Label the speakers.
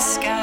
Speaker 1: sky.